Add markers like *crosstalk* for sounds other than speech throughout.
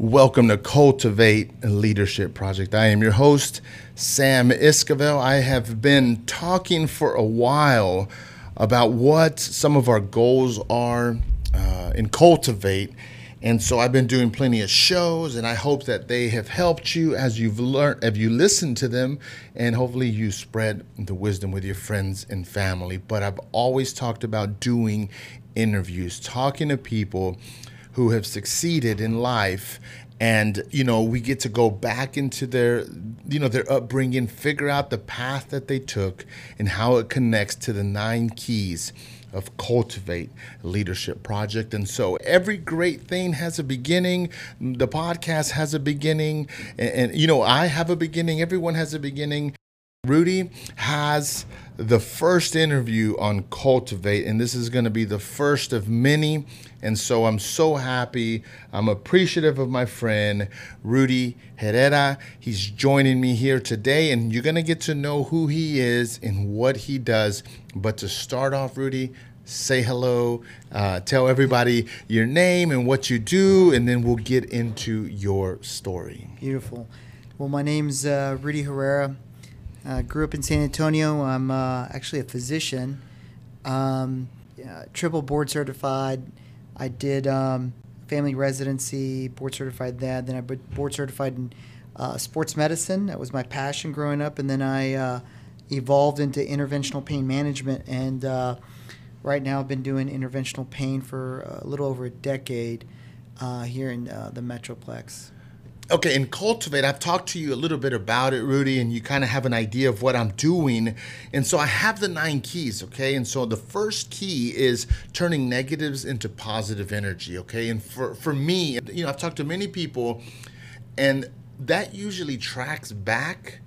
Welcome to Cultivate Leadership Project. I am your host, Sam Iscavel. I have been talking for a while about what some of our goals are uh, in Cultivate. And so I've been doing plenty of shows, and I hope that they have helped you as you've learned, as you listen to them, and hopefully you spread the wisdom with your friends and family. But I've always talked about doing interviews, talking to people who have succeeded in life and you know we get to go back into their you know their upbringing figure out the path that they took and how it connects to the nine keys of cultivate leadership project. And so every great thing has a beginning. The podcast has a beginning. And, and you know i have a beginning. Everyone has a beginning rudy has the first interview on Cultivate, and this is going to be the first of many. And so I'm so happy. I'm appreciative of my friend Rudy Herrera. He's joining me here today, and you're going to get to know who he is and what he does. But to start off, Rudy, say hello, uh, tell everybody your name and what you do, and then we'll get into your story. Beautiful. Well, my name's uh, Rudy Herrera. Uh, grew up in San Antonio. I'm uh, actually a physician, um, yeah, triple board certified. I did um, family residency, board certified that. Then I board certified in uh, sports medicine. That was my passion growing up. And then I uh, evolved into interventional pain management. And uh, right now I've been doing interventional pain for a little over a decade uh, here in the Metroplex. Okay, in Cultivate, I've talked to you a little bit about it, Rudy, and you kind of have an idea of what I'm doing. And so I have the nine keys, okay? And so the first key is turning negatives into positive energy, okay? And for, for me, you know, I've talked to many people, and that usually tracks back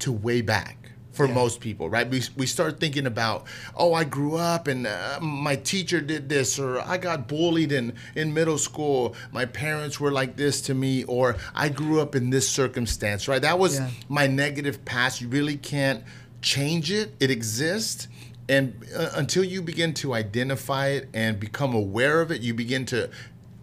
to way back for yeah. most people, right? We, we start thinking about, oh, I grew up and uh, my teacher did this, or I got bullied in, in middle school, my parents were like this to me, or I grew up in this circumstance, right? That was yeah. my negative past. You really can't change it, it exists. And uh, until you begin to identify it and become aware of it, you begin to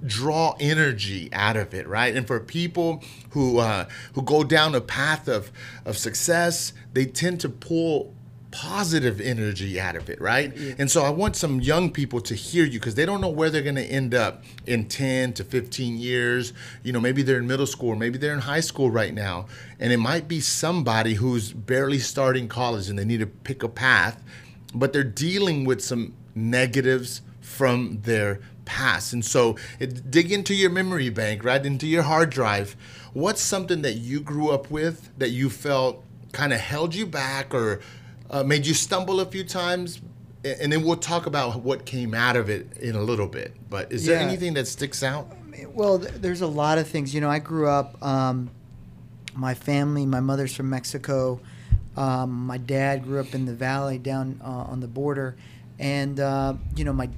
draw energy out of it, right? And for people who uh, who go down a path of of success, they tend to pull positive energy out of it, right? Yeah. And so I want some young people to hear you because they don't know where they're going to end up in 10 to 15 years. You know, maybe they're in middle school, or maybe they're in high school right now, and it might be somebody who's barely starting college and they need to pick a path, but they're dealing with some negatives from their past. And so it, dig into your memory bank, right? Into your hard drive. What's something that you grew up with that you felt kind of held you back or uh, made you stumble a few times? And then we'll talk about what came out of it in a little bit. But is yeah. there anything that sticks out? Well, there's a lot of things. You know, I grew up, um, my family, my mother's from Mexico. Um, my dad grew up in the valley down uh, on the border. And, uh, you know, my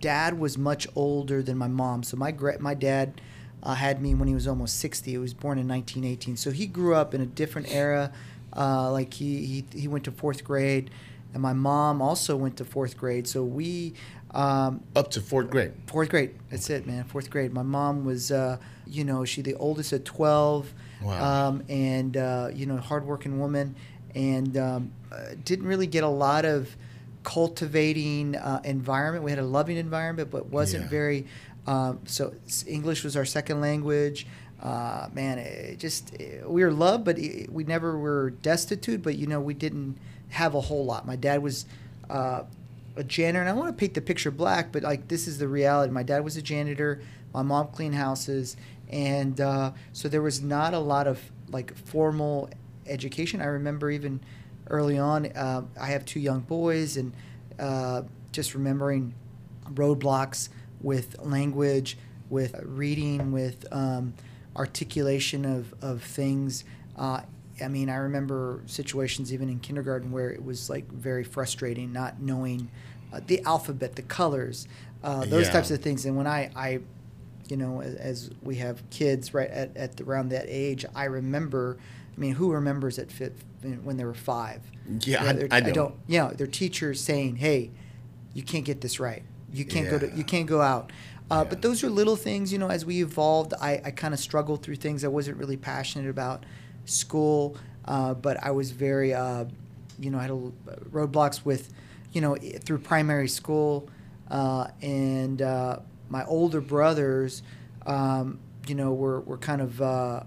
dad was much older than my mom. So my gra- my dad uh, had me when he was almost 60. He was born in 1918. So he grew up in a different era. Uh, like he, he he went to fourth grade, and my mom also went to fourth grade. So we um, up to fourth grade. Fourth grade. That's it, man. Fourth grade. My mom was, uh, you know, she the oldest at 12. Wow. Um, and uh, you know, hardworking woman, and um, uh, didn't really get a lot of cultivating uh, environment. We had a loving environment, but wasn't yeah. very. Um, so English was our second language. Uh, man, it just it, we were loved, but it, we never were destitute. But you know, we didn't have a whole lot. My dad was uh, a janitor, and I want to paint the picture black, but like this is the reality. My dad was a janitor. My mom cleaned houses, and uh, so there was not a lot of like formal education. I remember even early on. Uh, I have two young boys, and uh, just remembering roadblocks with language, with reading, with um, articulation of, of things. Uh, I mean, I remember situations even in kindergarten where it was like very frustrating not knowing uh, the alphabet, the colors, uh, those yeah. types of things. And when I, I you know, as, as we have kids right at, at around that age, I remember I mean, who remembers at fifth when they were five? Yeah, I, I, don't. I don't. You know, their teachers saying, "Hey, you can't get this right. You can't yeah. go to. You can't go out." Uh, But those are little things, you know. As we evolved, I, I kind of struggled through things. I wasn't really passionate about school, uh, but I was very, uh, you know, I had a, roadblocks with, you know, through primary school, uh, and uh, my older brothers, um, you know, were, were kind of uh,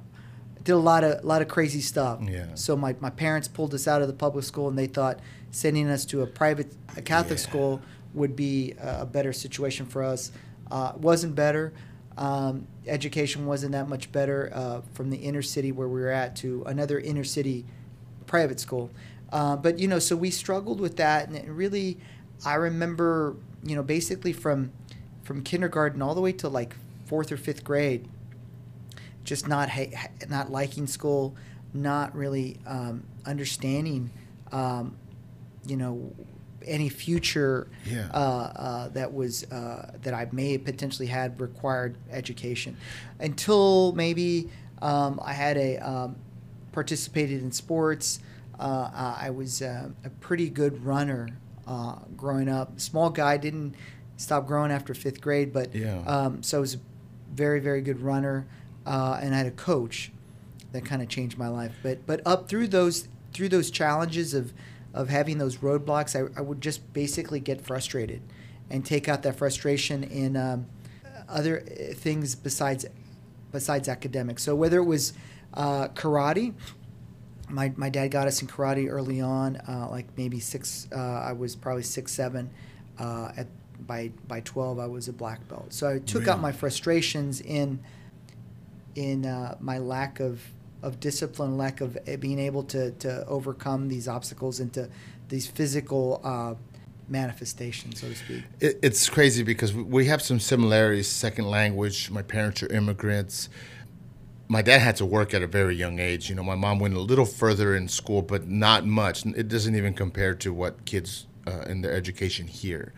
did a lot of a lot of crazy stuff. Yeah. So my, my parents pulled us out of the public school, and they thought sending us to a private a Catholic Yeah. school would be a better situation for us. Uh, wasn't better. Um, education wasn't that much better uh, from the inner city where we were at to another inner city private school. Uh, but you know, so we struggled with that, and it really, I remember, you know, basically from from kindergarten all the way to like fourth or fifth grade, just not ha- not liking school, not really um, understanding, um, you know, any future Yeah. uh, uh, that was uh, that I may have potentially had required education, until maybe um, I had a um, participated in sports. Uh, uh, I was uh, a pretty good runner uh, growing up. Small guy, didn't stop growing after fifth grade, but Yeah. um, so I was a very very good runner, uh, and I had a coach that kind of changed my life. But but up through those through those challenges of of having those roadblocks, I, I would just basically get frustrated and take out that frustration in um, other uh, things besides besides academics. So whether it was uh, karate, my, my dad got us in karate early on, uh, like maybe six. Uh, I was probably six seven. Uh, at by by twelve, I was a black belt. So I took out my frustrations in in uh, my lack of of discipline, lack of uh, being able to to overcome these obstacles into these physical uh, manifestations, so to speak. It, it's crazy because we- we have some similarities. Second language. My parents are immigrants. My dad had to work at a very young age. You know, my mom went a little further in school, but not much. It doesn't even compare to what kids uh, in their education here.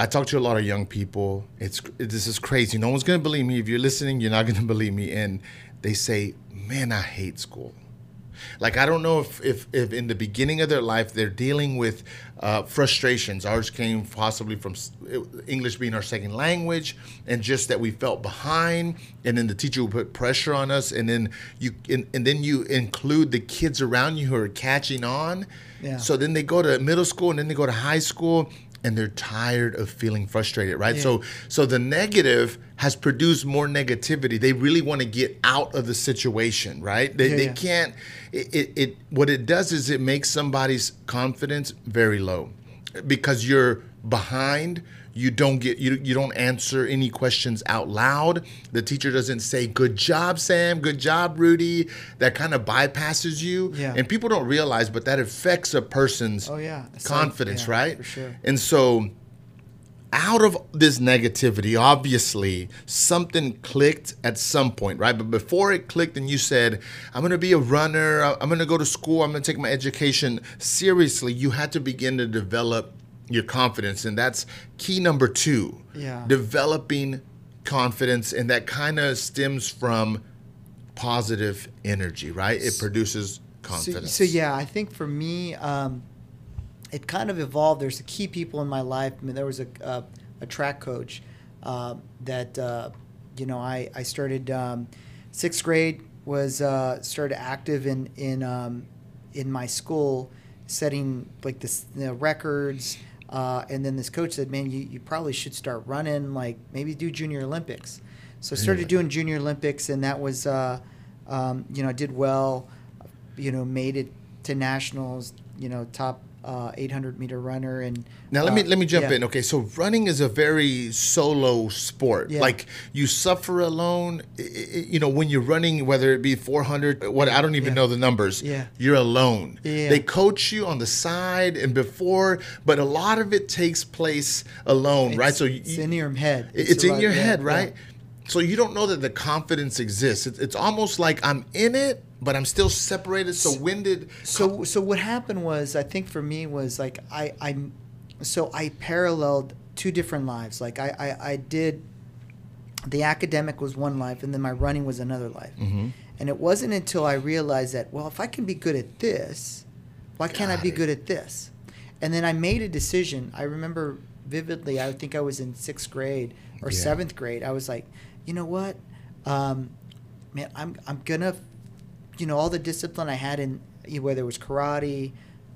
I talk to a lot of young people. It's this is crazy. No one's gonna believe me. If you're listening, you're not gonna *laughs* believe me. And they say, "Man, I hate school." Like I don't know if if, if in the beginning of their life they're dealing with uh, frustrations. Ours came possibly from English being our second language, and just that we felt behind, and then the teacher would put pressure on us, and then you and, and then you include the kids around you who are catching on. Yeah. So then they go to middle school, and then they go to high school, and they're tired of feeling frustrated, right? Yeah. So so the negative has produced more negativity. They really want to get out of the situation, right? They, Yeah, they yeah. can't. It, it, it what it does is it makes somebody's confidence very low because you're behind. You don't get you you don't answer any questions out loud. The teacher doesn't say "Good job, Sam." "Good job, Rudy." That kind of bypasses you, Yeah. and people don't realize, but that affects a person's Oh, yeah. It's like- confidence, yeah, right? for sure. And so out of this negativity, obviously something clicked at some point, right? But before it clicked and you said, I'm gonna be a runner, I'm gonna go to school, I'm gonna take my education seriously, you had to begin to develop your confidence. And that's key number two. Yeah. Developing confidence. And that kind of stems from positive energy, right? It produces confidence. so yeah, I think for me, um, it kind of evolved. There's a key people in my life. I mean, there was a a, a track coach uh, that uh, you know I I started um, sixth grade was uh, started active in in um, in my school, setting like this know, records. Uh, and then this coach said, "Man, you, you probably should start running. Like maybe do junior Olympics." So I started doing junior Olympics, and that was, uh, um, you know, I did well. You know, made it to nationals. You know, top uh, 800 meter runner. And Now let me uh, let me jump yeah. in. Okay, so running is a very solo sport. Yeah. Like you suffer alone. You know, when you're running, whether it be 400, what I don't even Yeah. know the numbers. Yeah. You're alone. Yeah. They coach you on the side and before, but a lot of it takes place alone, right? It's- So you, it's in your head. it- It's, in your head, yeah. right? So you don't know that the confidence exists. It's, it's almost like I'm in it, but I'm still separated. So when did So so what happened was I think for me was like I I so I paralleled two different lives. Like I I, I did the academic was one life and then my running was another life. Mm-hmm. And it wasn't until I realized that well if I can be good at this, why can't I be it. good at this? And then I made a decision. I remember vividly. I think I was in sixth grade or Yeah. seventh grade. I was like, you know what, um, man, I'm I'm gonna, you know, all the discipline I had in whether it was karate,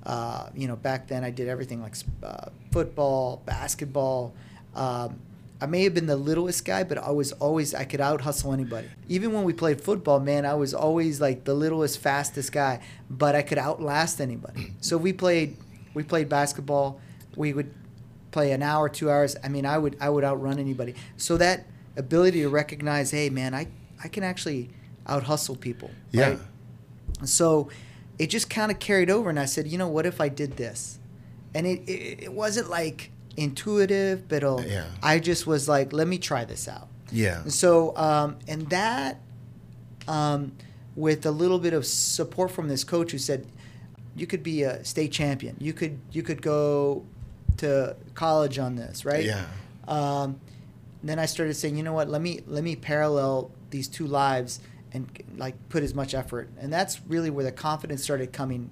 uh, you know, back then I did everything like uh, football, basketball. Um, I may have been the littlest guy, but I was always I could out hustle anybody. Even when we played football, man, I was always like the littlest, fastest guy, but I could outlast anybody. *clears throat* So we played we played basketball. We would play an hour, two hours. I mean, I would I would outrun anybody. So that ability to recognize, hey, man, I I can actually out hustle people. Yeah. Right? So it just kind of carried over, and I said, you know, what if I did this? And it it, it wasn't like intuitive, but uh, Yeah. I just was like, let me try this out. Yeah. And so, um, and that, um, with a little bit of support from this coach who said, you could be a state champion. You could you could go to college on this, right? Yeah. Um, then I started saying, you know what? Let me let me parallel these two lives and like put as much effort. And that's really where the confidence started coming.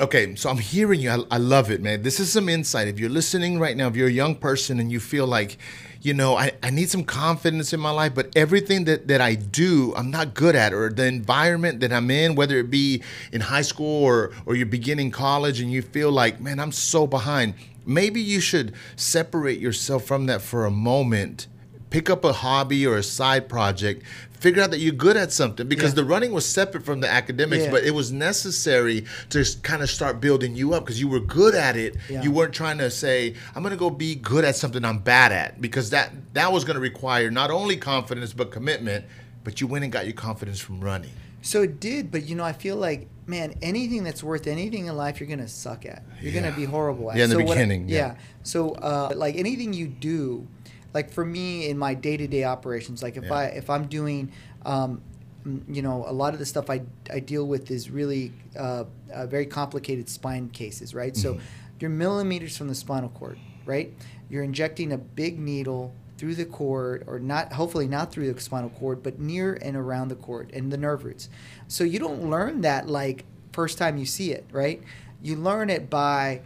Okay, so I'm hearing you. I, I love it, man. This is some insight. If you're listening right now, if you're a young person and you feel like, you know, I, I need some confidence in my life, but everything that, that I do, I'm not good at, or the environment that I'm in, whether it be in high school or, or you're beginning college and you feel like, man, I'm so behind. Maybe you should separate yourself from that for a moment pick up a hobby or a side project figure out that you're good at something because Yeah. the running was separate from the academics Yeah. but it was necessary to kind of start building you up because you were good at it Yeah. you weren't trying to say i'm going to go be good at something i'm bad at because that that was going to require not only confidence but commitment but you went and got your confidence from running So it did, but you know, I feel like, man, anything that's worth anything in life, you're gonna suck at. You're Yeah. gonna be horrible at. Yeah, in the So what- beginning, yeah. So, uh, like anything you do, like for me in my day-to-day operations, like if Yeah. I if I'm doing, um, you know, a lot of the stuff I I deal with is really uh, uh, very complicated spine cases, right? So Mm-hmm. you're millimeters from the spinal cord, right? You're injecting a big needle through the cord or not hopefully not through the spinal cord but near and around the cord and the nerve roots so you don't learn that like first time you see it right you learn it by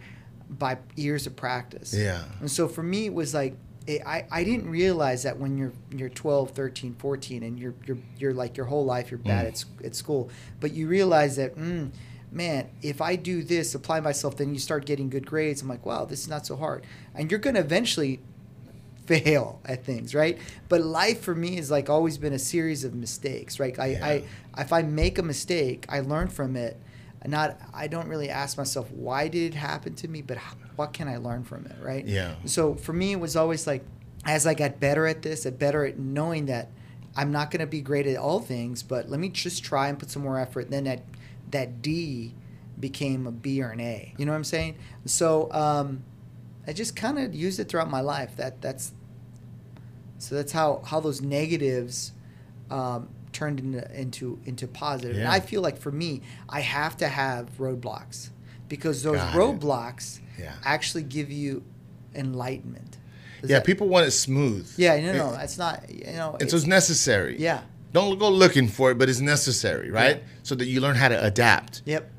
by years of practice Yeah. and so for me it was like it, I, I didn't realize that when you're you're 12 13 14 and you're you're, you're like your whole life you're bad Mm. at, at school but you realize that mm, man if i do this apply myself then you start getting good grades i'm like wow this is not so hard and you're going to eventually fail at things right but life for me has like always been a series of mistakes right I, Yeah. I if i make a mistake i learn from it not i don't really ask myself why did it happen to me but h- what can i learn from it right? Yeah. so for me it was always like as i got better at this and better at knowing that i'm not going to be great at all things but let me just try and put some more effort then that that d became a b or an a. You know what i'm saying? So um, i just kind of used it throughout my life. That that's so that's how how those negatives um, turned into into into positive. And I feel like for me, I have to have roadblocks because those Got roadblocks Yeah. actually give you enlightenment. Does yeah that- people want it smooth Yeah, no, no, that's not. You know, and so it's necessary yeah. don't go looking for it but it's necessary right Yeah. so that you learn how to adapt Yep.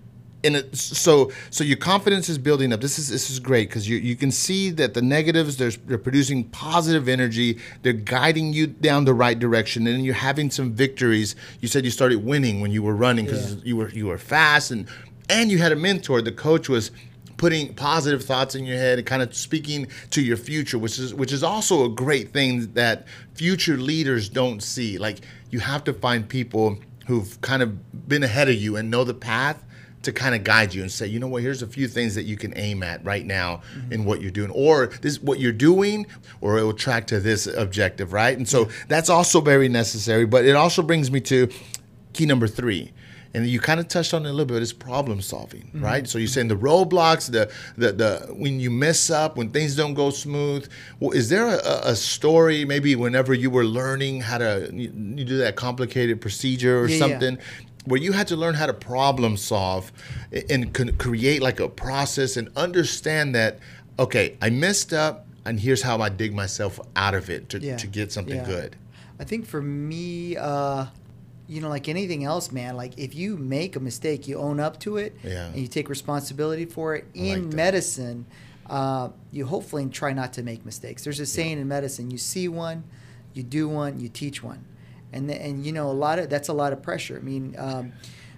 And it, so so your confidence is building up. This is this is great because you you can see that the negatives they're they're producing positive energy. They're guiding you down the right direction, and you're having some victories. You said you started winning when you were running because Yeah. you were you were fast and and you had a mentor. The coach was putting positive thoughts in your head and kind of speaking to your future which is which is also a great thing that future leaders don't see like you have to find people who've kind of been ahead of you and know the path to kind of guide you and say, you know what, here's a few things that you can aim at right now mm-hmm. in what you're doing, or this what you're doing, or it will track to this objective, right? And so that's also very necessary. But it also brings me to key number three. And you kind of touched on it a little bit. It's problem solving, mm-hmm. right? So you're mm-hmm. saying the roadblocks, the the the when you mess up, when things don't go smooth. Well, is there a, a story maybe whenever you were learning how to you, you do that complicated procedure or Yeah, yeah. Where you had to learn how to problem solve and create like a process and understand that okay i messed up and here's how i dig myself out of it to, Yeah. to get something Yeah. good I think for me, uh, you know, like anything else, man, like if you make a mistake, you own up to it Yeah. and you take responsibility for it. I In like medicine, uh, you hopefully try not to make mistakes. There's a saying in medicine: you see one, you do one, you teach one, and the, and you know a lot of that's a lot of pressure. I mean, um,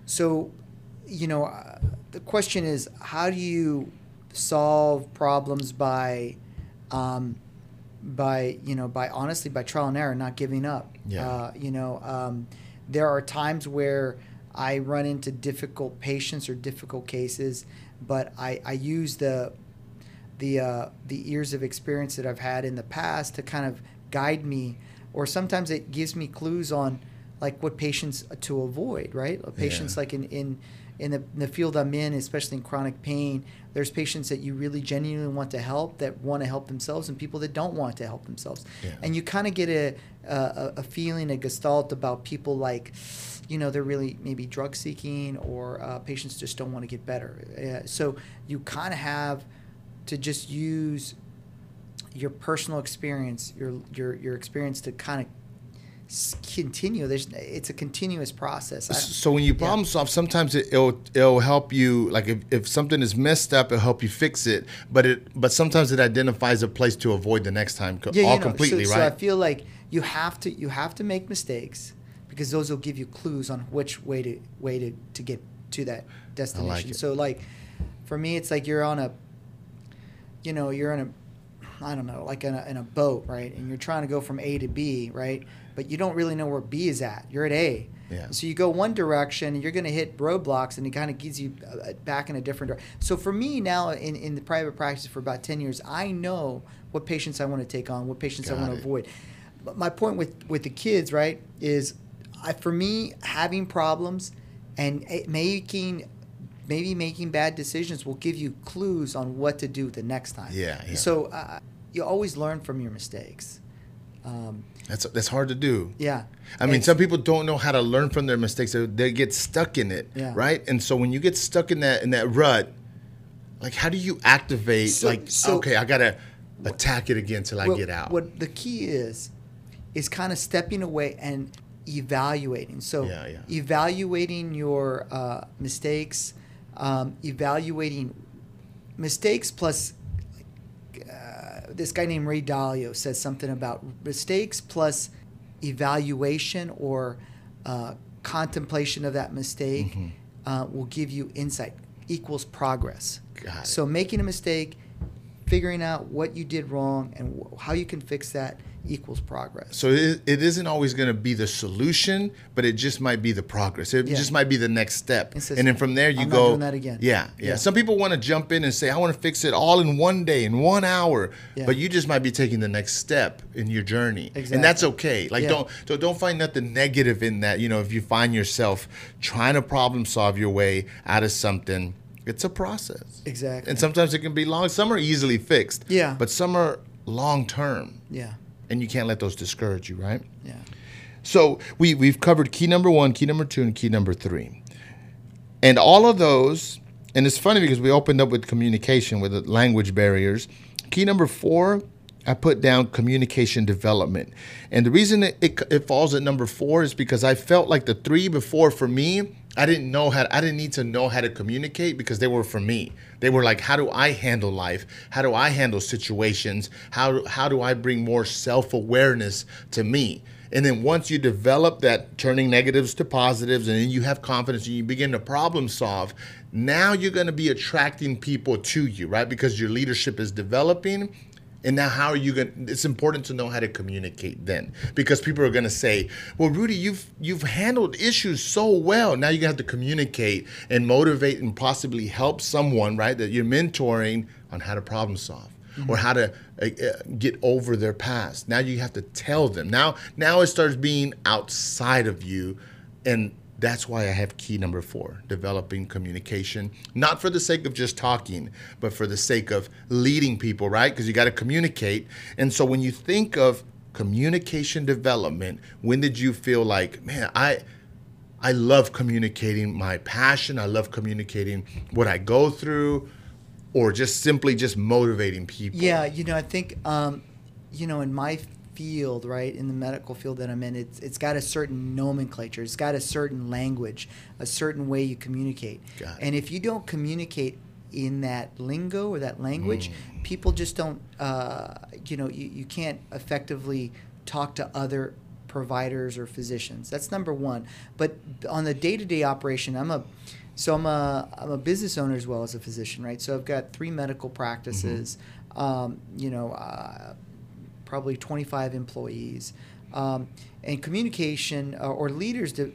so you know, uh, the question is how do you solve problems by um, by you know by honestly by trial and error, not giving up. Yeah. Uh, you know, um, there are times where I run into difficult patients or difficult cases, but I, I use the the uh, the years of experience that I've had in the past to kind of guide me, or sometimes it gives me clues on like what patients to avoid. Right, patients Yeah. like in in in the, in the field I'm in, especially in chronic pain, there's patients that you really genuinely want to help that want to help themselves, and people that don't want to help themselves. Yeah. And you kind of get a, a a feeling, a gestalt about people like, you know, they're really maybe drug seeking or uh, patients just don't want to get better. Uh, so you kind of have to just use your personal experience, your your your experience to kind of continue. There's it's a continuous process. I- So when you yeah. problem solve, sometimes it, it'll it'll help you. Like if, if something is messed up, it'll help you fix it. But it but sometimes it identifies a place to avoid the next time, Yeah, all you know, completely, so, So I feel like you have to you have to make mistakes because those will give you clues on which way to way to, to get to that destination. it. So like for me it's like you're on a you know, you're on a I don't know, like in a, in a boat, right? And you're trying to go from A to B, right? But you don't really know where B is at. You're at A. Yeah. So you go one direction, and you're going to hit roadblocks, and it kind of gives you uh, back in a different direction. So for me now, in, in the private practice for about 10 years, I know what patients I want to take on, what patients I want to avoid. But my point with, with the kids, right, is I, for me, having problems and eh, making maybe making bad decisions will give you clues on what to do the next time. Yeah, yeah. So uh, you always learn from your mistakes. Um, That's that's hard to do. yeah. I mean, some people don't know how to learn from their mistakes. They, they get stuck in it, Yeah. right? And so when you get stuck in that in that rut, like how do you activate? So- like, so- okay, I gotta attack it again till I get out. What the key is, is kind of stepping away and evaluating. So Yeah, yeah. evaluating your uh, mistakes, um, evaluating mistakes plus. Uh, this guy named Ray Dalio says something about mistakes plus evaluation or uh, contemplation of that mistake Mm-hmm. uh, will give you insight equals progress. So making a mistake, figuring out what you did wrong and wh- how you can fix that equals progress. So it, it isn't always going to be the solution, but it just might be the progress. It Yeah. just might be the next step. Just, and then from there you I'm go. doing that again. Yeah, yeah, Yeah. Some people want to jump in and say, "I want to fix it all in one day, in one hour," Yeah. but you just might be taking the next step in your journey, exactly. and that's okay. Like don't don't find nothing negative in that. You know, if you find yourself trying to problem solve your way out of something, it's a process. Exactly. And sometimes it can be long. Some are easily fixed. Yeah. But some are long term, yeah, and you can't let those discourage you, right? yeah. So we we've covered key number one, key number two, and key number three, and all of those. And it's funny because we opened up with communication with language barriers. Key number four, I put down communication development, and the reason it, it, it falls at number four is because I felt like the three before for me, I didn't know how I didn't need to know how to communicate because they were for me. They were like, how do I handle life? How do I handle situations? How how do I bring more self awareness to me? And then once you develop that turning negatives to positives and then you have confidence and you begin to problem solve, now you're going to be attracting people to you, right? Because your leadership is developing. And now how are you going to it's important to know how to communicate then because people are going to say, "Well, Rudy, you've you've handled issues so well. Now to have to communicate and motivate and possibly help someone, right, that you're mentoring on how to problem solve or how to uh, uh, get over their past. Now you have to tell them. Now now it starts being outside of you and that's why I have key number 4, developing communication, not for the sake of just talking, but for the sake of leading people, right? Because you got to communicate. And so when you think of communication development, when did you feel like, man, I I love communicating my passion, I love communicating what I go through or just simply just motivating people. Yeah, you know, I think, um, you know, in my field, right, in the medical field that I'm in, it's it's got a certain nomenclature, it's got a certain language, a certain way you communicate. And if you don't communicate in that lingo or that language, mm. people just don't, uh, you know, you, you can't effectively talk to other providers or physicians. That's number one. But on the day to day operation, I'm a, so I'm a, I'm a business owner as well as a physician, right? So I've got three medical practices, mm-hmm. um, you know, uh, probably 25 employees. Um, and communication uh, or leaders to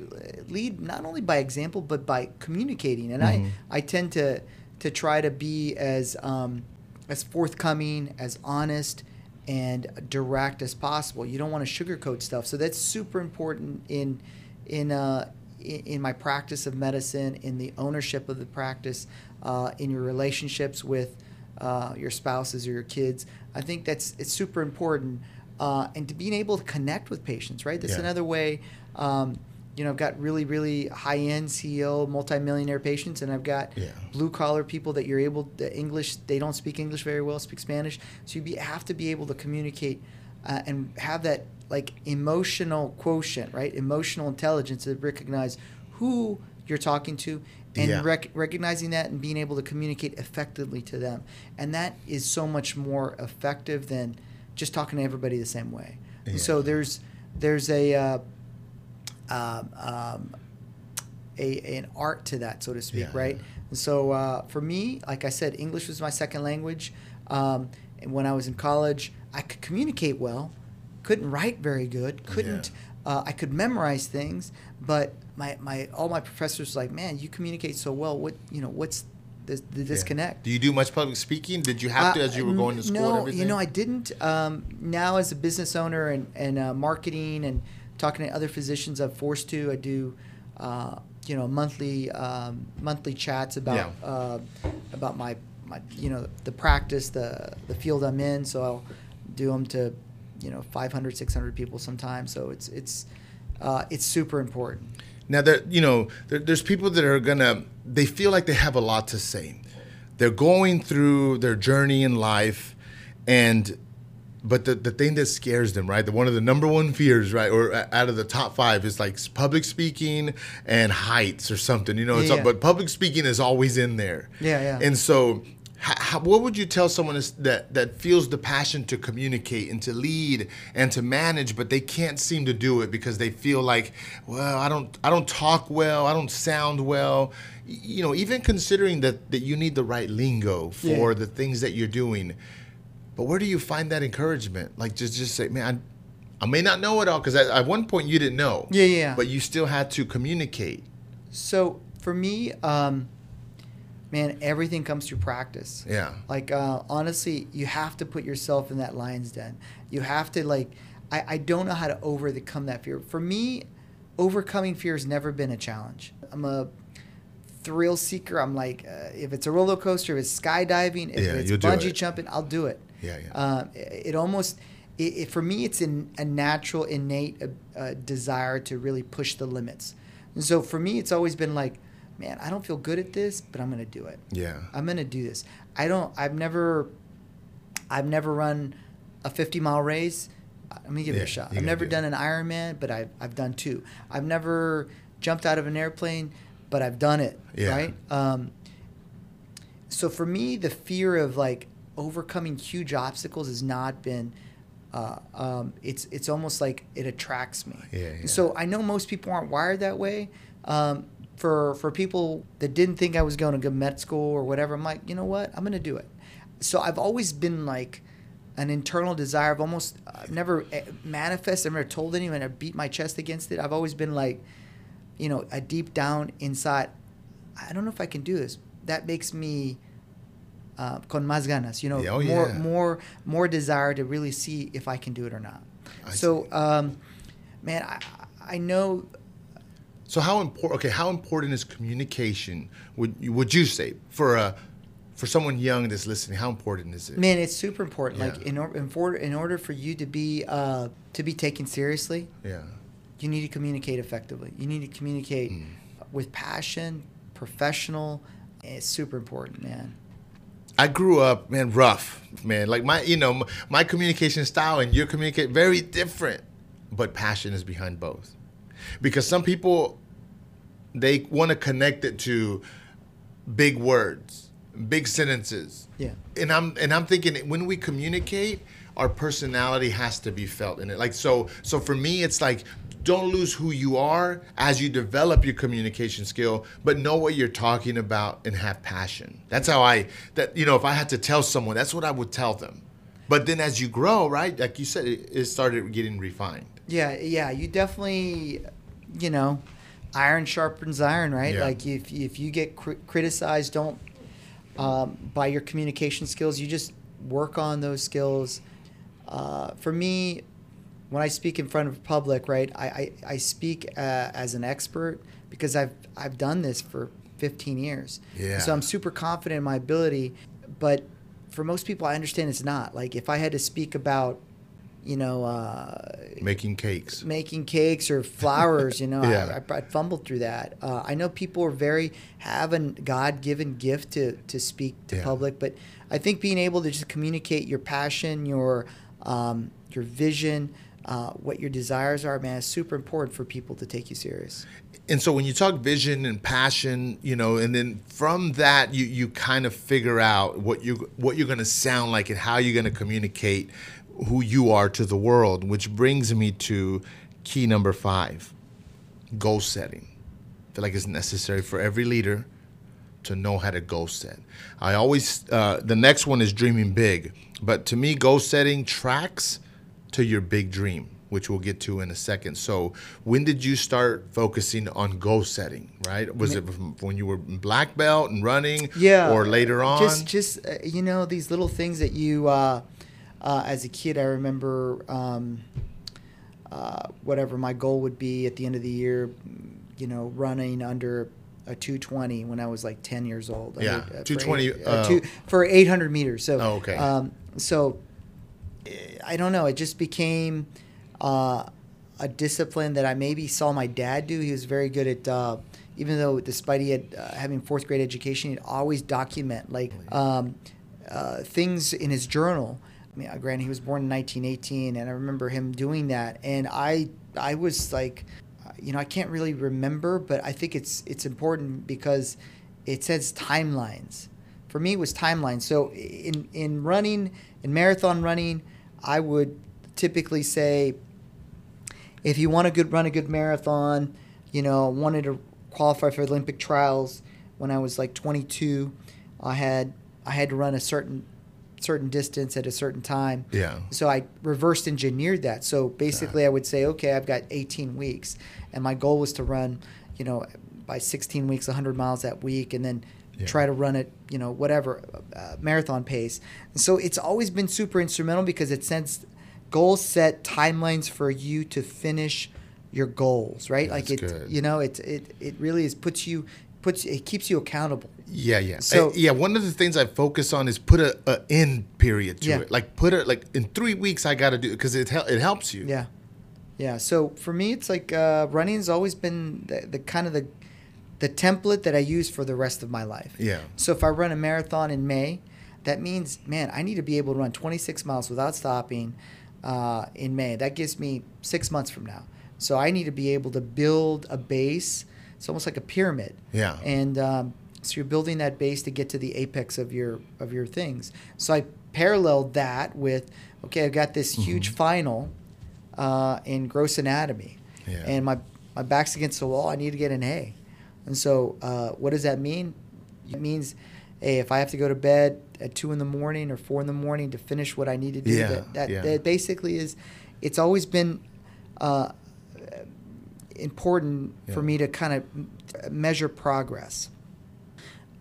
lead not only by example but by communicating and mm-hmm. I, I tend to to try to be as um, as forthcoming as honest and direct as possible you don't want to sugarcoat stuff so that's super important in in uh, in my practice of medicine in the ownership of the practice uh, in your relationships with uh, your spouses or your kids i think that's it's super important uh, and to being able to connect with patients, right? That's yeah. another way. Um, you know, I've got really, really high end CEO, multimillionaire patients, and I've got yeah. blue collar people that you're able to English. They don't speak English very well, speak Spanish. So you be, have to be able to communicate uh, and have that like emotional quotient, right? Emotional intelligence to recognize who you're talking to and yeah. rec- recognizing that and being able to communicate effectively to them. And that is so much more effective than just talking to everybody the same way. Yeah. So there's there's a, uh, um, um, a an art to that, so to speak, yeah. right? And so uh, for me, like I said, English was my second language. Um, and when I was in college, I could communicate well, couldn't write very good, couldn't. Uh, I could memorize things, but my, my all my professors were like, man, you communicate so well. What you know? What's the, the disconnect. Yeah. Do you do much public speaking? Did you have to as you were going to school? No, and everything? you know, I didn't. Um, now, as a business owner and and uh, marketing and talking to other physicians, I'm forced to. I do, uh, you know, monthly um, monthly chats about yeah. uh, about my my you know the practice, the the field I'm in. So I'll do them to you know 500, 600 people sometimes. So it's it's uh, it's super important. Now there, you know, there, there's people that are gonna. They feel like they have a lot to say. They're going through their journey in life, and but the, the thing that scares them, right? The one of the number one fears, right, or out of the top five is like public speaking and heights or something. You know, yeah, yeah. but public speaking is always in there. Yeah, yeah. And so how, what would you tell someone that that feels the passion to communicate and to lead and to manage, but they can't seem to do it because they feel like, well, I don't I don't talk well, I don't sound well. You know, even considering that that you need the right lingo for yeah. the things that you're doing. But where do you find that encouragement? Like just just say, man, I, I may not know it all because at, at, one point you didn't know. Yeah, yeah. But you still had to communicate. So for me. Um, man, everything comes through practice. Yeah. Like uh, honestly, you have to put yourself in that lion's den. You have to like. I, I don't know how to overcome that fear. For me, overcoming fear has never been a challenge. I'm a thrill seeker. I'm like, uh, if it's a roller coaster, if it's skydiving, if yeah, it's bungee it. jumping, I'll do it. Yeah, yeah. Uh, it, it, almost, it, it, for me, it's in, a natural, innate uh, uh, desire to really push the limits. And so for me, it's always been like, man, I don't feel good at this, but I'm gonna do it. Yeah. I'm gonna do this. I don't. I've never. I've never run a 50 mile race. I'm gonna give yeah, it a shot. I've never done it. an Ironman, but I've I've done two. I've never jumped out of an airplane, but I've done it. Yeah. Right. Um, so for me, the fear of like overcoming huge obstacles has not been. Uh, um, it's it's almost like it attracts me. Yeah, yeah. So I know most people aren't wired that way. Um, for for people that didn't think I was going to go med school or whatever, I'm like, you know what? I'm going to do it. So I've always been like an internal desire. I've almost I've never eh, manifested. I've never told anyone. I beat my chest against it. I've always been like, you know, a deep down inside. I don't know if I can do this. That makes me uh, con más ganas. You know, oh, more yeah. more more desire to really see if I can do it or not. I so, um, man, I I know so how important? Okay, how important is communication? Would you, would you say for a for someone young that's listening? How important is it? Man, it's super important. Yeah. Like in, or, in, for, in order for you to be uh, to be taken seriously, yeah, you need to communicate effectively. You need to communicate mm. with passion, professional. It's super important, man. I grew up, man, rough, man. Like my, you know, my communication style and your communicate very different, but passion is behind both because some people they want to connect it to big words big sentences. Yeah. And I'm and I'm thinking when we communicate, our personality has to be felt in it. Like so so for me it's like don't lose who you are as you develop your communication skill, but know what you're talking about and have passion. That's how I that you know, if I had to tell someone, that's what I would tell them. But then as you grow, right, like you said, it, it started getting refined. Yeah, yeah, you definitely, you know, iron sharpens iron, right? Yeah. Like if if you get cri- criticized, don't um, by your communication skills. You just work on those skills. Uh, for me, when I speak in front of public, right, I I, I speak uh, as an expert because I've I've done this for 15 years. Yeah. So I'm super confident in my ability, but for most people, I understand it's not. Like if I had to speak about, you know. Uh, Making cakes. making cakes or flowers. You know, *laughs* Yeah. I, I, I fumbled through that. Uh, I know people are very have a God given gift to to speak to Yeah. public, but I think being able to just communicate your passion, your um, your vision, uh, what your desires are, man, is super important for people to take you serious. and so when you talk vision and passion, you know, and then from that you you kind of figure out what you what you're going to sound like and how you're going to communicate who you are to the world, which brings me to key number 5, goal setting. I feel like it's necessary for every leader to know how to goal set. I always uh, the next one is dreaming big, but to me goal setting tracks to your big dream, which we'll get to in a second. So, when did you start focusing on goal setting? Right? Was it when you were black belt and running? Yeah. Or later on? Just just uh, you know these little things that you uh, uh, as a kid I remember um, uh, whatever my goal would be at the end of the year, you know, running under a 220 when I was like 10 years old. Yeah, Under- uh, for 220, eight- uh, two, for 800 meters. So Oh, okay. Um, so eh, I don't know. It just became uh, a discipline that I maybe saw my dad do. He was very good at, uh, even though despite he had uh, having fourth grade education, he'd always document like um, uh, things in his journal. Mean, granted, he was born in 1918, and I remember him doing that. And I, I was like, you know, I can't really remember, but I think it's it's important because it says timelines. For me, it was timelines. So in in running, in marathon running, I would typically say, if you want to good run a good marathon, you know, wanted to qualify for Olympic trials when I was like 22, I had I had to run a certain certain distance at a certain time. Yeah. So I reversed engineered that. So basically, I would say, okay, I've got 18 weeks, and my goal was to run, you know, by 16 weeks, 100 miles that week, and then Yeah. try to run it, you know, whatever uh, marathon pace. And so it's always been super instrumental because it sets goals set timelines for you to finish your goals, right? like it, good. you know, it it it really is puts you puts it keeps you accountable. Yeah, yeah. So- Uh, yeah, one of the things I focus on is put a, a end period to Yeah. it. Like put it like in 3 weeks I got to do it cuz it hel- it helps you. Yeah, yeah. So for me, it's like uh, running has always been the, the kind of the the template that I use for the rest of my life. Yeah. So if I run a marathon in May, that means man, I need to be able to run 26 miles without stopping uh, in May. That gives me six months from now. So I need to be able to build a base. It's almost like a pyramid. Yeah. And um, so you're building that base to get to the apex of your of your things. So I paralleled that with okay, I've got this huge final uh, in gross anatomy, Yeah. and my my back's against the wall. I need to get an A. And so, uh, what does that mean? It means, hey, if I have to go to bed at two in the morning or four in the morning to finish what I need to do, Yeah, that that, yeah. that basically is. It's always been uh, important for me to kind of measure progress.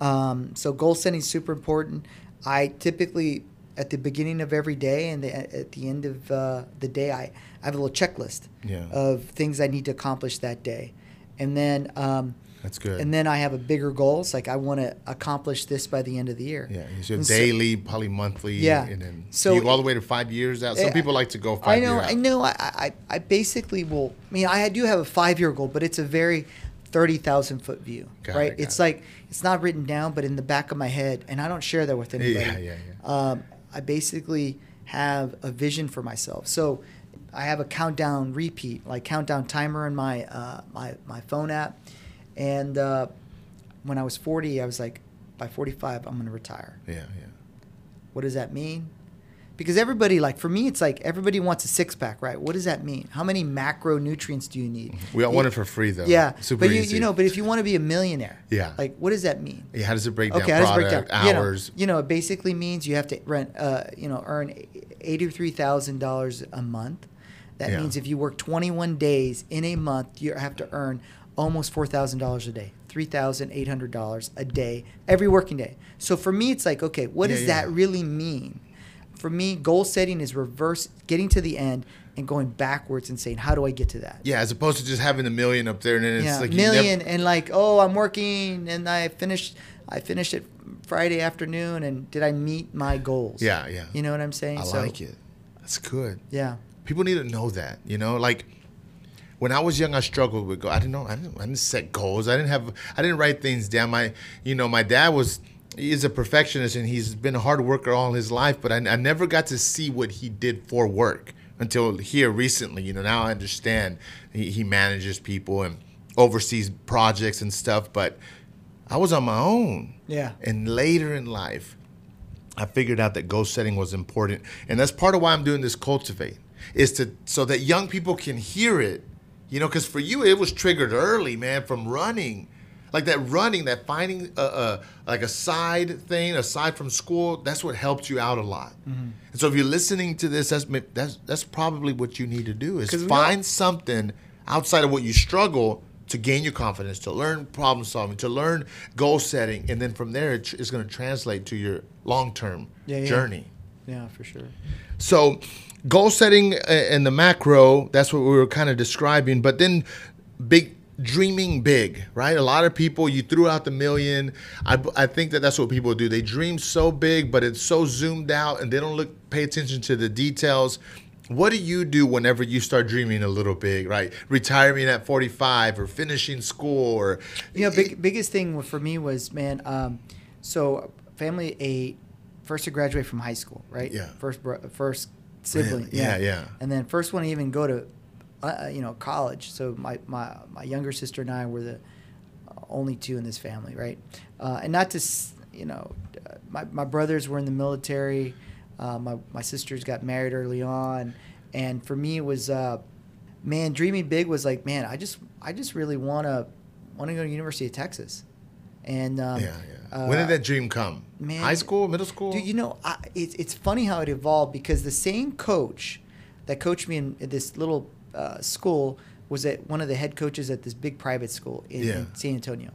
Um, so goal setting is super important. I typically at the beginning of every day and the, at the end of uh, the day, I, I have a little checklist Yeah. of things I need to accomplish that day, and then um, That's good. and then I have a bigger goal. It's like I want to accomplish this by the end of the year. yeah, it's your And so- daily, probably monthly, Yeah. and then So- so you go all the way to five years out. Some Yeah, people like to go five I know, years I know. I, I, I basically will. I mean, I do have a five-year goal, but it's a very thirty thousand foot view, Got right? it, it's it. like it's not written down, but in the back of my head, and I don't share that with anybody. Yeah, yeah, yeah. Um, I basically have a vision for myself. So I have a countdown repeat, like countdown timer in my uh, my my phone app, and uh, when I was forty, I was like, by 45, I'm going to retire. Yeah, yeah. What does that mean? Because everybody, like for me, it's like everybody wants a six pack, right? What does that mean? How many macronutrients do you need? We all want it for free though. Yeah, super but you, easy. you know, but if you want to be a millionaire, Yeah. like what does that mean? yeah, how does it break down? Okay, how does it break Product, down? You know, Hours. You know, it basically means you have to rent, uh, you know, earn eighty-three thousand dollars a month. That Yeah. means if you work twenty-one days in a month, you have to earn almost four thousand dollars a day, three thousand eight hundred dollars a day every working day. So for me, it's like, okay, what Yeah, does that really mean? For me, goal setting is reverse, getting to the end and going backwards and saying, how do I get to that? yeah, as opposed to just having the million up there and then it's yeah, like million and like, oh, I'm working and I finished. I finished it Friday afternoon, and did I meet my goals? Yeah, yeah. You know what I'm saying? I so, like it. That's good. Yeah. People need to know that. You know, like when I was young, I struggled with goals. I didn't know. I didn't, I didn't set goals. I didn't have. I didn't write things down. My, you know, my dad was. He is a perfectionist and he's been a hard worker all his life. But I, I never got to see what he did for work until here recently. You know, now I understand. He, he manages people and oversees projects and stuff. But I was on my own. Yeah. And later in life, I figured out that goal setting was important, and that's part of why I'm doing this cultivate is to so that young people can hear it, you know, because for you it was triggered early, man, from running, like that running, that finding a, a like a side thing aside from school. That's what helped you out a lot. Mm-hmm. And so if you're listening to this, that's that's that's probably what you need to do is find something outside of what you struggle to gain your confidence, to learn problem solving, to learn goal setting, and then from there it it's going to translate to your long term Yeah, yeah. journey. Yeah, for sure. So, goal setting uh, and the macro, that's what we were kind of describing. But then, big dreaming big, right? A lot of people, you threw out the million. I, I think that that's what people do. They dream so big, but it's so zoomed out and they don't look, pay attention to the details. What do you do whenever you start dreaming a little big, right? Retiring at 45 or finishing school or. You know, big, biggest thing for me was, man, um, so family eight, first to graduate from high school, right? Yeah. First, first sibling. Really? Yeah, yeah. And then first one to even go to, uh, you know, college. So my, my, my younger sister and I were the only two in this family, right? Uh, and not to, you know, my, my brothers were in the military. Uh, my, my sisters got married early on. And for me, it was, uh, man, dreaming big was like, man, I just, I just really want to, want to go to University of Texas. And, um, yeah, yeah. uh, when did that dream come? man, High school, middle school? Dude, you know, I, it's it's funny how it evolved because the same coach that coached me in this little uh, school was at one of the head coaches at this big private school in, Yeah. in San Antonio,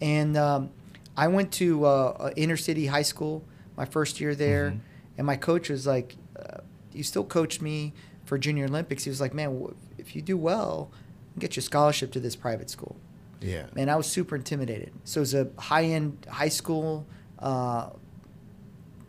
and um, I went to uh, inner city high school my first year there, Mhm. and my coach was like, uh, "You still coached me for Junior Olympics." He was like, "Man, if you do well, get your scholarship to this private school." yeah. man, I was super intimidated. So it was a high end high school, uh,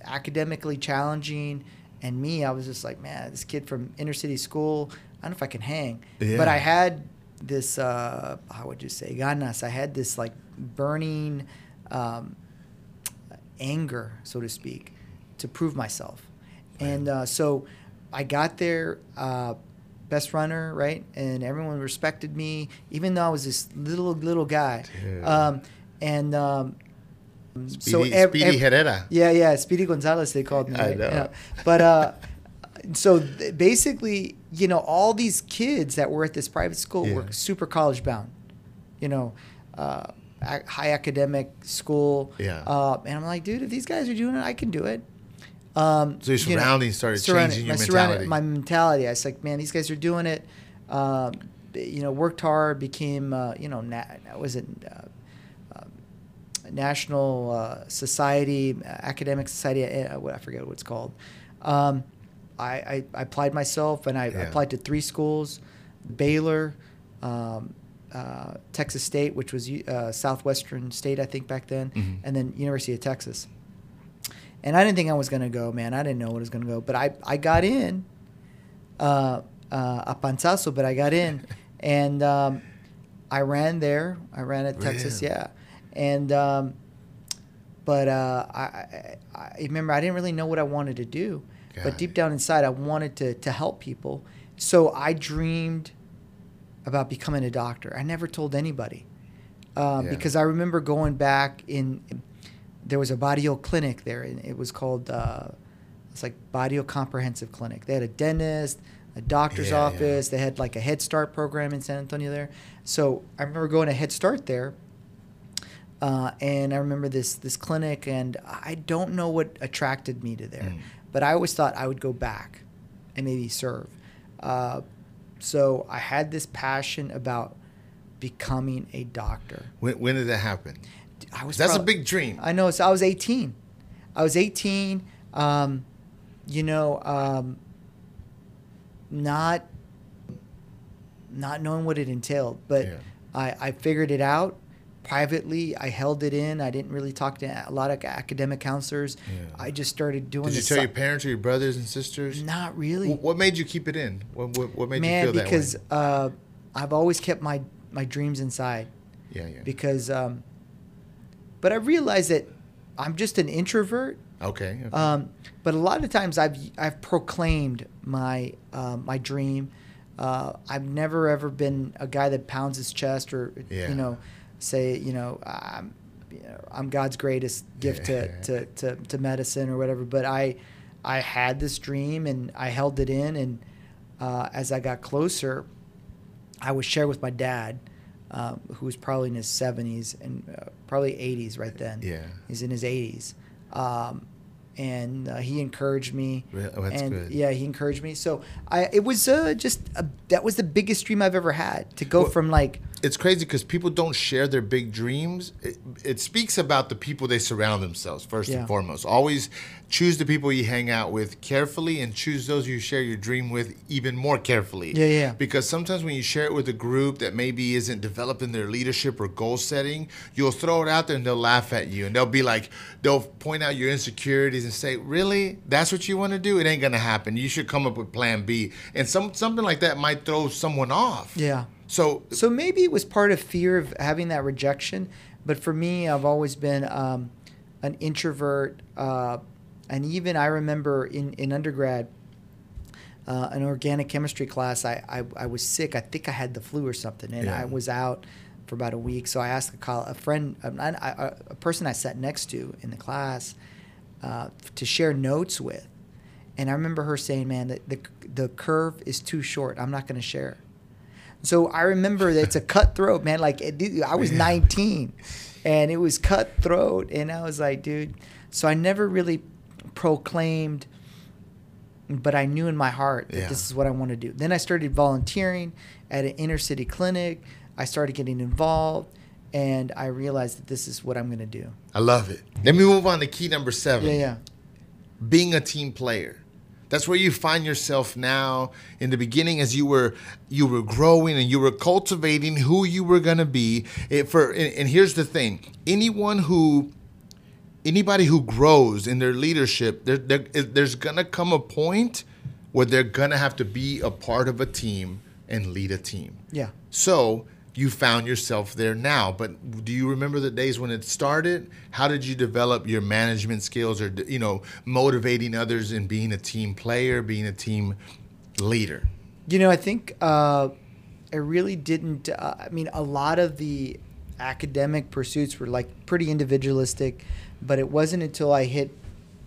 academically challenging, and me, I was just like, man, this kid from inner city school, I don't know if I can hang. Yeah. But I had this, uh, how would you say, ganas. I had this like burning um, anger, so to speak, to prove myself. And uh, so I got there, uh, best runner, right? And everyone respected me, even though I was this little, little guy. Um, and um, Speedy, ev- Speedy ev- Herrera. yeah, yeah, Speedy Gonzalez, they called me. I know. Yeah. But uh, so th- basically, you know, all these kids that were at this private school Yeah. were super college bound. You know, uh, ac- high academic school. Yeah. Uh, and I'm like, dude, if these guys are doing it, I can do it. Um, So your you know, surroundings started surrounding- changing your mentality. My mentality. I was like, man, these guys are doing it. Um, you know, worked hard, became, uh, you know, na- was it uh, um, National uh, Society, uh, Academic Society, uh, what I forget what it's called. Um, I, I, I applied myself and I Yeah. applied to three schools Baylor, um, uh, Texas State, which was uh, Southwestern State, I think, back then, Mhm. and then University of Texas. And I didn't think I was going to go, man. I didn't know what was going to go. But I, I got in uh, uh, a panzazo, but I got in. *laughs* and um, I ran there. I ran at Texas, Really? yeah. And um, but uh, I, I, I remember I didn't really know what I wanted to do, Got but deep down inside I wanted to to help people. So I dreamed about becoming a doctor. I never told anybody um, Yeah. because I remember going back in there was a Barrio clinic there, and it was called uh, it's like Barrio Comprehensive Clinic. They had a dentist, a doctor's Yeah, yeah. office. They had like a Head Start program in San Antonio there. So I remember going to Head Start there, uh, and I remember this this clinic, and I don't know what attracted me to there, Mm. But I always thought I would go back and maybe serve. Uh, so I had this passion about becoming a doctor. When, when did that happen? I was That's a big dream. I know. So I was 18. I was 18. Um, you know, um, not not knowing what it entailed, but Yeah. I, I figured it out privately. I held it in. I didn't really talk to a lot of academic counselors. Yeah. I just started doing. Did you tell si- your parents or your brothers and sisters? Not really. Wh- What made you keep it in? What, what, what made Man, you feel because that way? uh, I've always kept my my dreams inside. Yeah, yeah. Because, um, but I realized that I'm just an introvert. okay. okay. Um, but a lot of times I've I've proclaimed my uh, my dream. Uh, I've never ever been a guy that pounds his chest or Yeah. you know say you know I'm you know, I'm God's greatest gift to, Yeah. to, to, to medicine or whatever. But I I had this dream and I held it in and uh, as I got closer, I would share with my dad, um, who was probably in his 70s and uh, probably 80s right then. Yeah. He's in his 80s. Um, and uh, he encouraged me. Re- oh, that's and good. yeah, he encouraged me. So I, it was uh, just a, that was the biggest dream I've ever had to go Well- from like it's crazy because people don't share their big dreams. It, it speaks about the people they surround themselves first Yeah. and foremost. Always choose the people you hang out with carefully, and choose those you share your dream with even more carefully. Yeah, yeah. Because sometimes when you share it with a group that maybe isn't developing their leadership or goal setting, you'll throw it out there and they'll laugh at you, and they'll be like, they'll point out your insecurities and say, "Really? That's what you want to do? It ain't gonna happen. You should come up with Plan B." And some something like that might throw someone off. yeah. So So maybe it was part of fear of having that rejection, but for me, I've always been um, an introvert, uh, and even I remember in in undergrad, uh, an organic chemistry class, I, I I was sick. I think I had the flu or something, and Yeah. I was out for about a week. So I asked a, a friend, a, a, a person I sat next to in the class, uh, to share notes with, and I remember her saying, "Man, the the, the curve is too short. I'm not going to share." So I remember that it's a cutthroat, man. Like it, I was Yeah. 19, and it was cutthroat, and I was like, dude. So I never really proclaimed, but I knew in my heart that Yeah. this is what I want to do. Then I started volunteering at an inner city clinic. I started getting involved, and I realized that this is what I'm going to do. I love it. Let me move on to key number seven. Yeah, yeah. Being a team player. That's where you find yourself now. In the beginning, as you were you were growing and you were cultivating who you were gonna be. It, for and, and here's the thing: anyone who anybody who grows in their leadership, there, there, there's gonna come a point where they're gonna have to be a part of a team and lead a team. Yeah. So you found yourself there now, but do you remember the days when it started? How did you develop your management skills, or you know, motivating others and being a team player, being a team leader? You know, I think uh, I really didn't. Uh, I mean, a lot of the academic pursuits were like pretty individualistic, but it wasn't until I hit,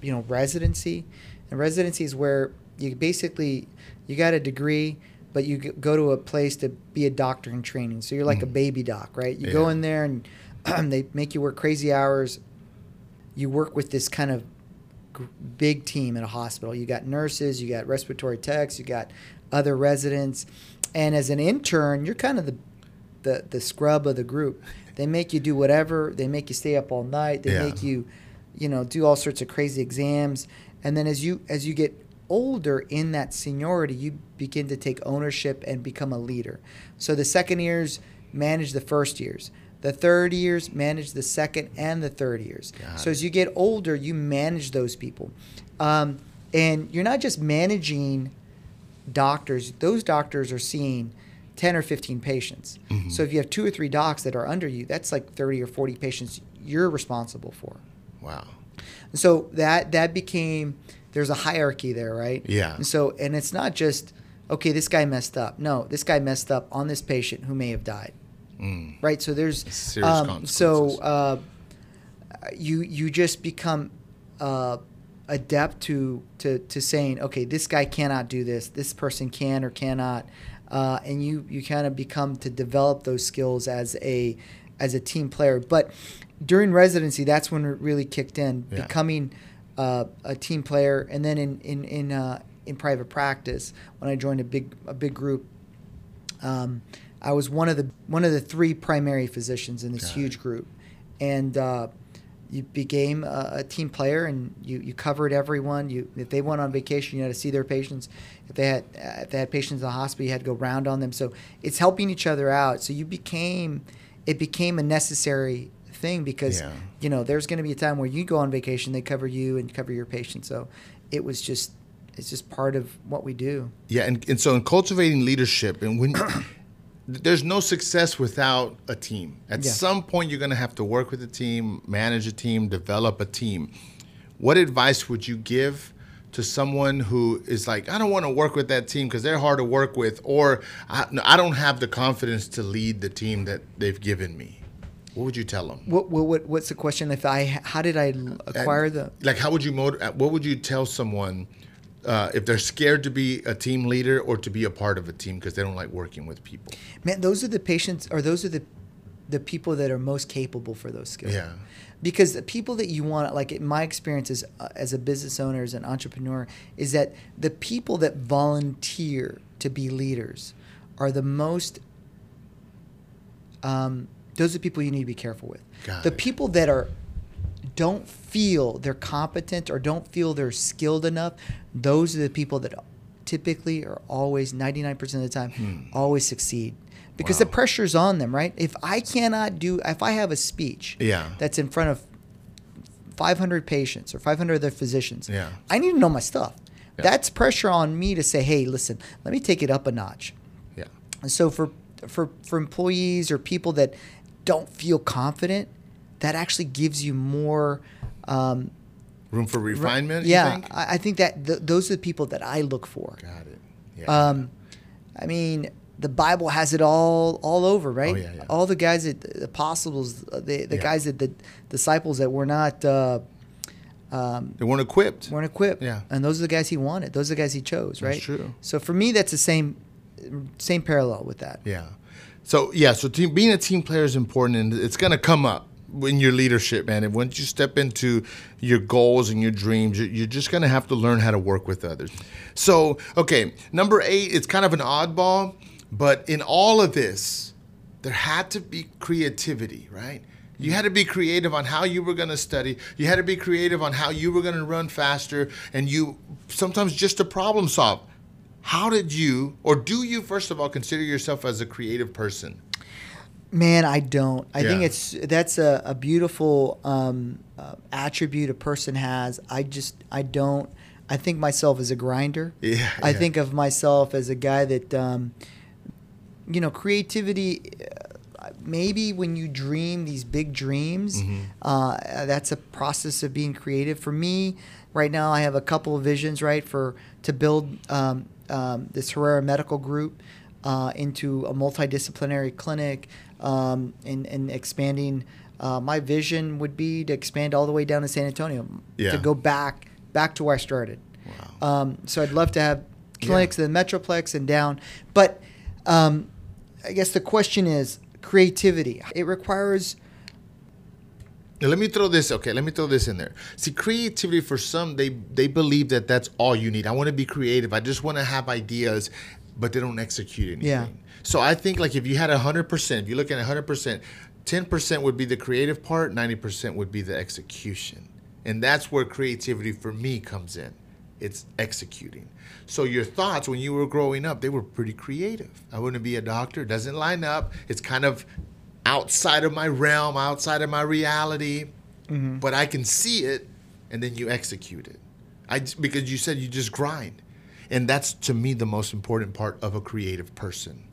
you know, residency, and residency is where you basically you got a degree, but you go to a place to be a doctor in training. So you're like a mm-hmm. baby doc, right? You go in there and *clears throat* they make you work crazy hours. You work with this kind of big team at a hospital. You got nurses, you got respiratory techs, you got other residents, and as an intern, you're kind of the the, the scrub of the group. They make you do whatever. They make you stay up all night. They Yeah. make you, you know, do all sorts of crazy exams. And then as you as you get older in that seniority, you begin to take ownership and become a leader. So the second years manage the first years. The third years manage the second and the third years. So as you get older, you manage those people, um, and you're not just managing doctors. Those doctors are seeing 10 or 15 patients. Mhm. So if you have two or three docs that are under you, that's like 30 or 40 patients you're responsible for. Wow. So that that became there's a hierarchy there, right? Yeah. And so and it's not just okay, this guy messed up. No, this guy messed up on this patient who may have died. Mm. Right? So there's Serious um, so uh, you you just become uh, adept to, to to saying, okay, this guy cannot do this, this person can or cannot, uh, and you you kind of become to develop those skills as a as a team player. But during residency, that's when it really kicked in, Yeah. becoming uh, a team player, and then in in in uh, in private practice when I joined a big a big group. Um, I was one of the one of the three primary physicians in this Got huge group, and uh, you became a, a team player, and you, you covered everyone. You if they went on vacation, you had to see their patients. If they had uh, if they had patients in the hospital, you had to go round on them. So it's helping each other out. So you became it became a necessary thing because Yeah. you know there's going to be a time where you go on vacation, they cover you and cover your patient. So it was just it's just part of what we do. Yeah, and, and so in cultivating leadership, and when *coughs* there's no success without a team. At Yeah. some point, you're going to have to work with a team, manage a team, develop a team. What advice would you give to someone who is like, I don't want to work with that team because they're hard to work with, or I, no, I don't have the confidence to lead the team that they've given me? What would you tell them? What, what, what what's the question? If I how did I acquire the like how would you motiv- what would you tell someone uh, if they're scared to be a team leader or to be a part of a team because they don't like working with people man? Those are the patients, or those are the the people that are most capable for those skills. Yeah. Because the people that you want, like in my experience as uh, as a business owner, as an entrepreneur, is that the people that volunteer to be leaders are the most. Um, those are the people you need to be careful with. Got the it. people that are don't feel they're competent or don't feel they're skilled enough, those are the people that typically are always 99% of the time always succeed because the Hmm. Wow. pressure's on them, right? If I cannot do if I have a speech Yeah. that's in front of 500 patients or 500 other physicians, Yeah. I need to know my stuff. Yeah. That's pressure on me to say, "Hey, listen, let me take it up a notch." yeah And so for for for employees or people that don't feel confident, that actually gives you more. Um, room for refinement you yeah, think? I, I think that th- those are the people that I look for. got it yeah Um, I mean, the Bible has it all all over, right? Oh, yeah, yeah. All the guys that the apostles, uh, the the Yeah. guys that the disciples that were not uh, um, they weren't equipped weren't equipped. Yeah. and those are the guys he wanted. Those are the guys he chose, right? true. So for me, that's the same same parallel with that. yeah so yeah so team, being a team player is important and it's to come up in your leadership man. And once you step into your goals and your dreams you're, just to have to learn how to work with others. So okay number eight it's kind of an oddball but in all of this there had to be creativity right? You had to be creative on how you were going to study. You had to be creative on how you were going to run faster and you sometimes just to problem solve how did you or do you first of all consider yourself as a creative person Man, I don't. I think it's that's a, a beautiful um, uh, attribute a person has. I just I don't. I think myself as a grinder. Yeah, I yeah. think of myself as a guy that, um, you know, creativity. Uh, maybe when you dream these big dreams, Mm-hmm. uh, that's a process of being creative. For me, right now, I have a couple of visions. Right for to build um, um, this Herrera Medical Group uh, into a multidisciplinary clinic um, and, and expanding. Uh, my vision would be to expand all the way down to San Antonio, Yeah. to go back back to where I started. Wow. Um, so I'd love to have clinics in the Metroplex and down. But um, I guess the question is creativity. It requires Now, let me throw this. Okay, let me throw this in there. See, creativity for some, they they believe that that's all you need. I want to be creative. I just want to have ideas, but they don't execute anything. Yeah. So I think like if you had hundred percent, if you look at hundred percent, ten percent would be the creative part, ninety percent would be the execution, and that's where creativity for me comes in. It's executing. So your thoughts when you were growing up, they were pretty creative. I wouldn't be a doctor. It doesn't line up. It's kind of outside of my realm, outside of my reality, but I can see it, and then you execute it. I because you said you just grind, and that's to me the most important part of a creative person,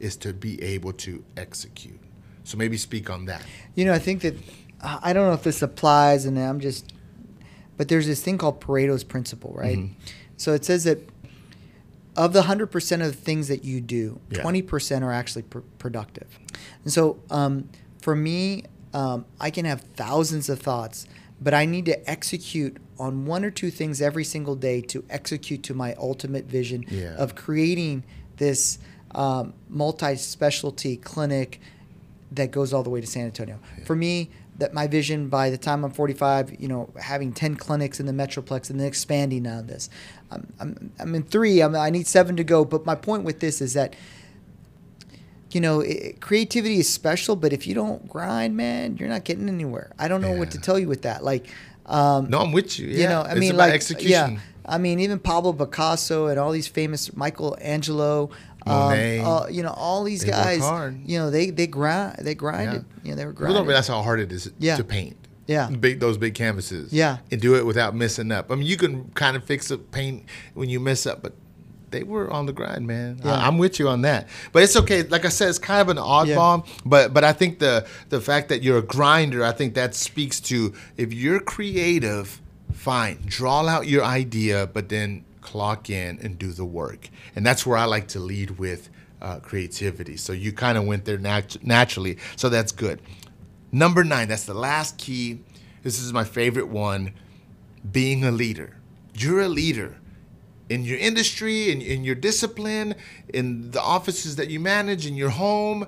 is to be able to execute. So maybe speak on that. You know, I think that I don't know if this applies, and I'm just, but there's this thing called Pareto's principle, right? Mm-hmm. So it says that of the hundred percent of the things that you do, Yeah. twenty percent are actually pr- productive. And so, um, for me, um, I can have thousands of thoughts, but I need to execute on one or two things every single day to execute to my ultimate vision Yeah. of creating this um, multi-specialty clinic that goes all the way to San Antonio. For me, that my vision by the time I'm 45, you know, having 10 clinics in the Metroplex and then expanding on this. I'm, I'm, I'm in three. I'm, I need seven to go. But my point with this is that, you know, it, creativity is special, but if you don't grind, man, you're not getting anywhere. I don't know what to tell you with that. Like, um, No, I'm with you. Yeah. you know, I It's mean, about like, execution. yeah. I mean, even Pablo Picasso and all these famous Michelangelo, um, uh, you know, all these They guys, you know, they they grind, they grinded, you know, they were grinding. People don't realize how hard it is Yeah. to paint. Yeah. Big those big canvases. Yeah. And do it without messing up. I mean, you can kind of fix a paint when you mess up, but they were on the grind, man. Yeah. I, am with you on that. But it's okay. Like I said, it's kind of an oddball. But but I think the the fact that you're a grinder, I think that speaks to if you're creative, fine, draw out your idea, but then clock in and do the work. And that's where I like to lead with uh, creativity. So you kind of went there nat- naturally. So that's good. Number nine, that's the last key. This is my favorite one being a leader. You're a leader in your industry, in, in your discipline, in the offices that you manage, in your home.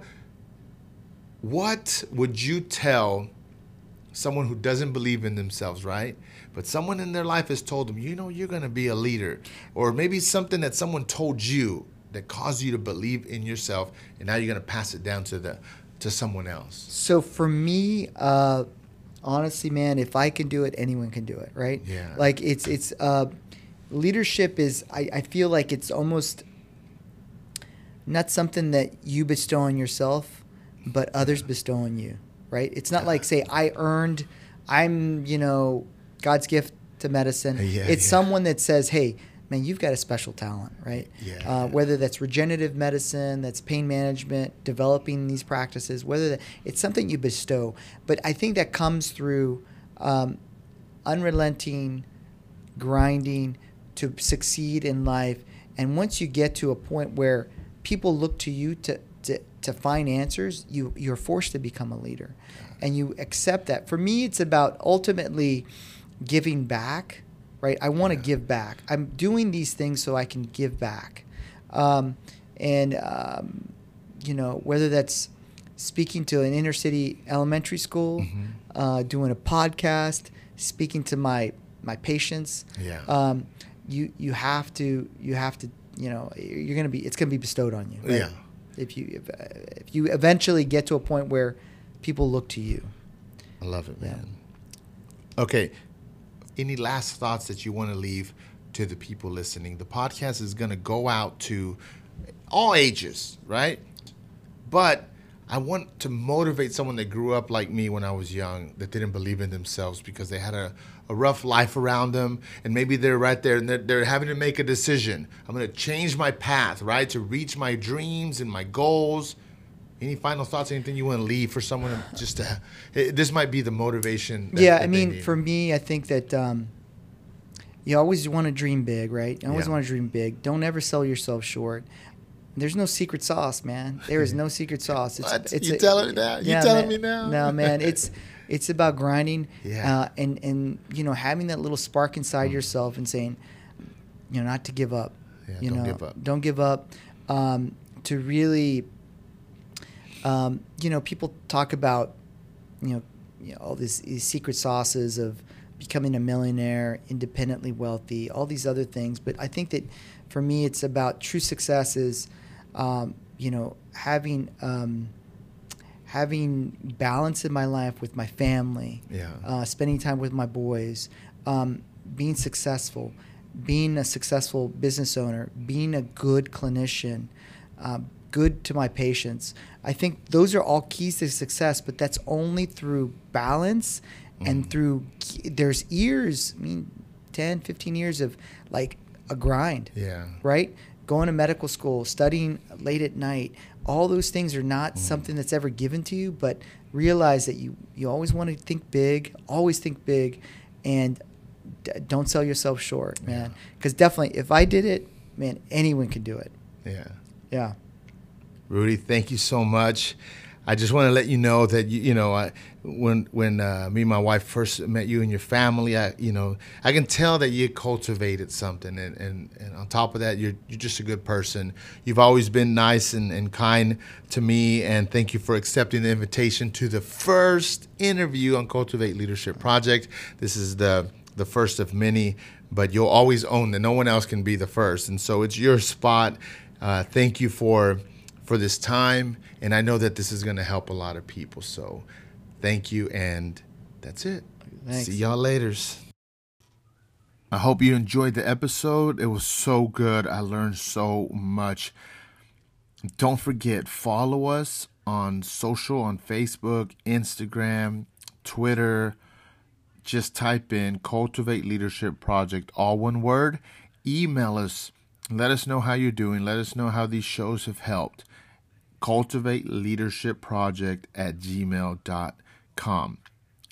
What would you tell someone who doesn't believe in themselves, right? But someone in their life has told them, you know, you're going to be a leader. Or maybe something that someone told you that caused you to believe in yourself, and now you're going to pass it down to the to someone else. So for me, uh, honestly, man, if I can do it, anyone can do it, right? Yeah. Like it's it's uh, leadership is. I, I feel like it's almost not something that you bestow on yourself, but others bestow on you, right? It's not like say I earned. I'm you know God's gift to medicine. Yeah, it's yeah. someone that says, hey. Man, you've got a special talent, right? Yeah, Uh, whether that's regenerative medicine, that's pain management, developing these practices, whether that, it's something you bestow. But I think that comes through um, unrelenting grinding to succeed in life. And once you get to a point where people look to you to, to, to find answers, you, you're forced to become a leader. And you accept that. For me, it's about ultimately giving back, right? I want to give back. I'm doing these things so I can give back. Um, and, um, you know, whether that's speaking to an inner city elementary school, Mm-hmm. uh, doing a podcast, speaking to my my patients. Yeah. Um, you you have to you have to you know you're gonna be it's gonna be bestowed on you. right? Yeah. If you if, uh, if you eventually get to a point where people look to you. I love it, Yeah. man. Okay. Any last thoughts that you want to leave to the people listening? The podcast is going to go out to all ages, right? But I want to motivate someone that grew up like me when I was young that didn't believe in themselves because they had a, a rough life around them and maybe they're right there and they're, they're having to make a decision. I'm going to change my path, right, to reach my dreams and my goals. Any final thoughts? Anything you want to leave for someone just to? eh, This might be the motivation. that- yeah, that I mean, for me, I think that um, you always want to dream big, right? You always Yeah. want to dream big. Don't ever sell yourself short. There's no secret sauce, man. There is no *laughs* secret sauce. It's, What? it's You a- telling me now? You telling man. me now? No, man. It's *laughs* it's about grinding, Yeah. uh, and and you know having that little spark inside Mm. yourself and saying, you know, not to give up. Yeah, you don't know, give up. don't give up. Um, to really, um, you know, people talk about, you know, you know all these, these secret sauces of becoming a millionaire, independently wealthy, all these other things. But I think that for me, it's about true success is, um, you know, having um, having balance in my life with my family, Yeah. uh, spending time with my boys, um, being successful, being a successful business owner, being a good clinician, um, good to my patients. I think those are all keys to success, but that's only through balance and Mhm. through there's years, I mean 10, 15 years of like a grind Yeah. right? Going to medical school, studying late at night, all those things are not Mm. something that's ever given to you, but realize that you, you always want to think big, always think big, and d- don't sell yourself short, man. Yeah. Because definitely, if I did it, man, anyone could do it. Yeah. Yeah. Rudy, thank you so much. I just want to let you know that you, you know I, when when uh, me and my wife first met you and your family, I you know I can tell that you cultivated something, and, and, and on top of that, you're you're just a good person. You've always been nice and, and kind to me, and thank you for accepting the invitation to the first interview on Cultivate Leadership Project. This is the the first of many, but you'll always own that no one else can be the first, and so it's your spot. Uh, thank you for for this time. And I know that this is going to help a lot of people. So thank you. And that's it. Thanks. See y'all later. I hope you enjoyed the episode. It was so good. I learned so much. Don't forget, follow us on social on Facebook, Instagram, Twitter. Just type in Cultivate Leadership Project, all one word. Email us. Let us know how you're doing. Let us know how these shows have helped cultivate leadership project at gmail.com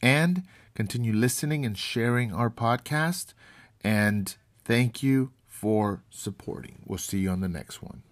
and continue listening and sharing our podcast. And thank you for supporting. We'll see you on the next one